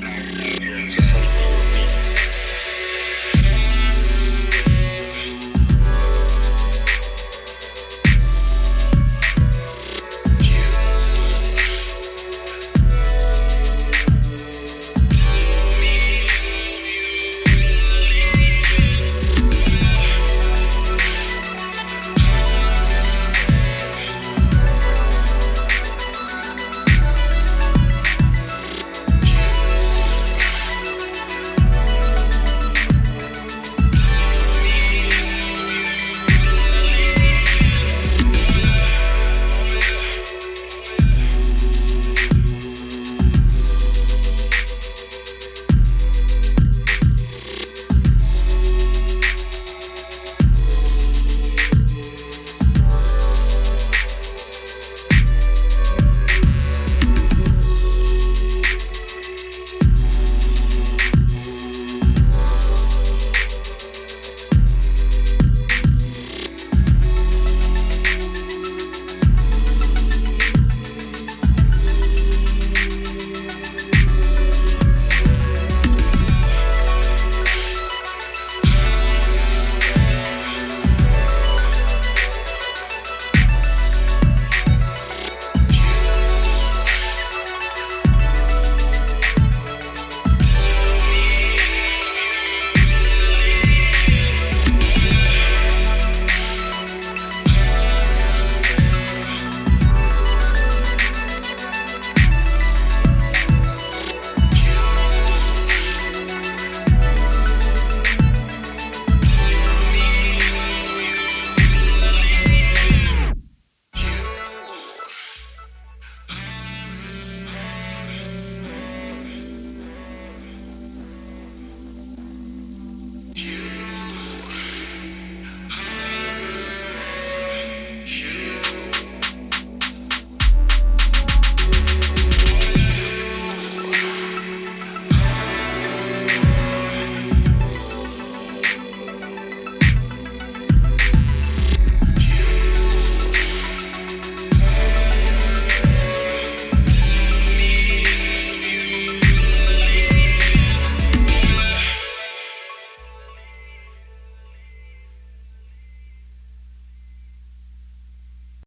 back.